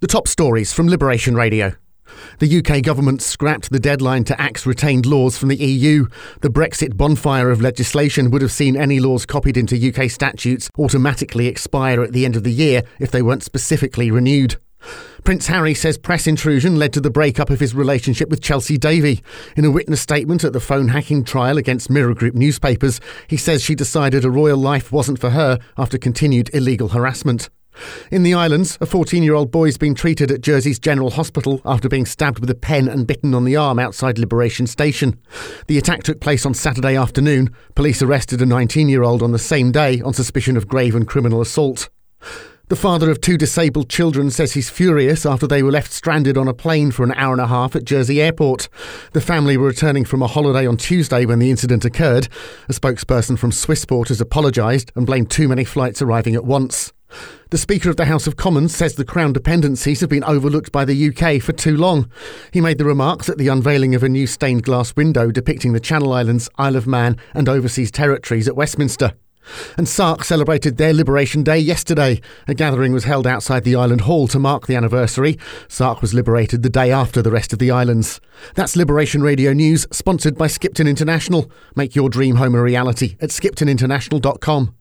The top stories from Liberation Radio. The UK government scrapped the deadline to axe retained laws from the EU. The Brexit bonfire of legislation would have seen any laws copied into UK statutes automatically expire at the end of the year if they weren't specifically renewed. Prince Harry says press intrusion led to the breakup of his relationship with Chelsy Davy. In a witness statement at the phone hacking trial against Mirror Group newspapers, he says she decided a royal life wasn't for her after continued illegal harassment. In the islands, a 14 year old boy has been treated at Jersey's General Hospital after being stabbed with a pen and bitten on the arm outside Liberation Station. The attack took place on Saturday afternoon. Police arrested a 19 year old on the same day on suspicion of grave and criminal assault. The father of two disabled children says he's furious after they were left stranded on a plane for an hour and a half at Jersey Airport. The family were returning from a holiday on Tuesday when the incident occurred. A spokesperson from Swissport has apologised and blamed too many flights arriving at once. The Speaker of the House of Commons says the Crown dependencies have been overlooked by the UK for too long. He made the remarks at the unveiling of a new stained glass window depicting the Channel Islands, Isle of Man, and overseas territories at Westminster. And Sark celebrated their Liberation Day yesterday. A gathering was held outside the island hall to mark the anniversary. Sark was liberated the day after the rest of the islands. That's Liberation Radio News, sponsored by Skipton International. Make your dream home a reality at skiptoninternational.com.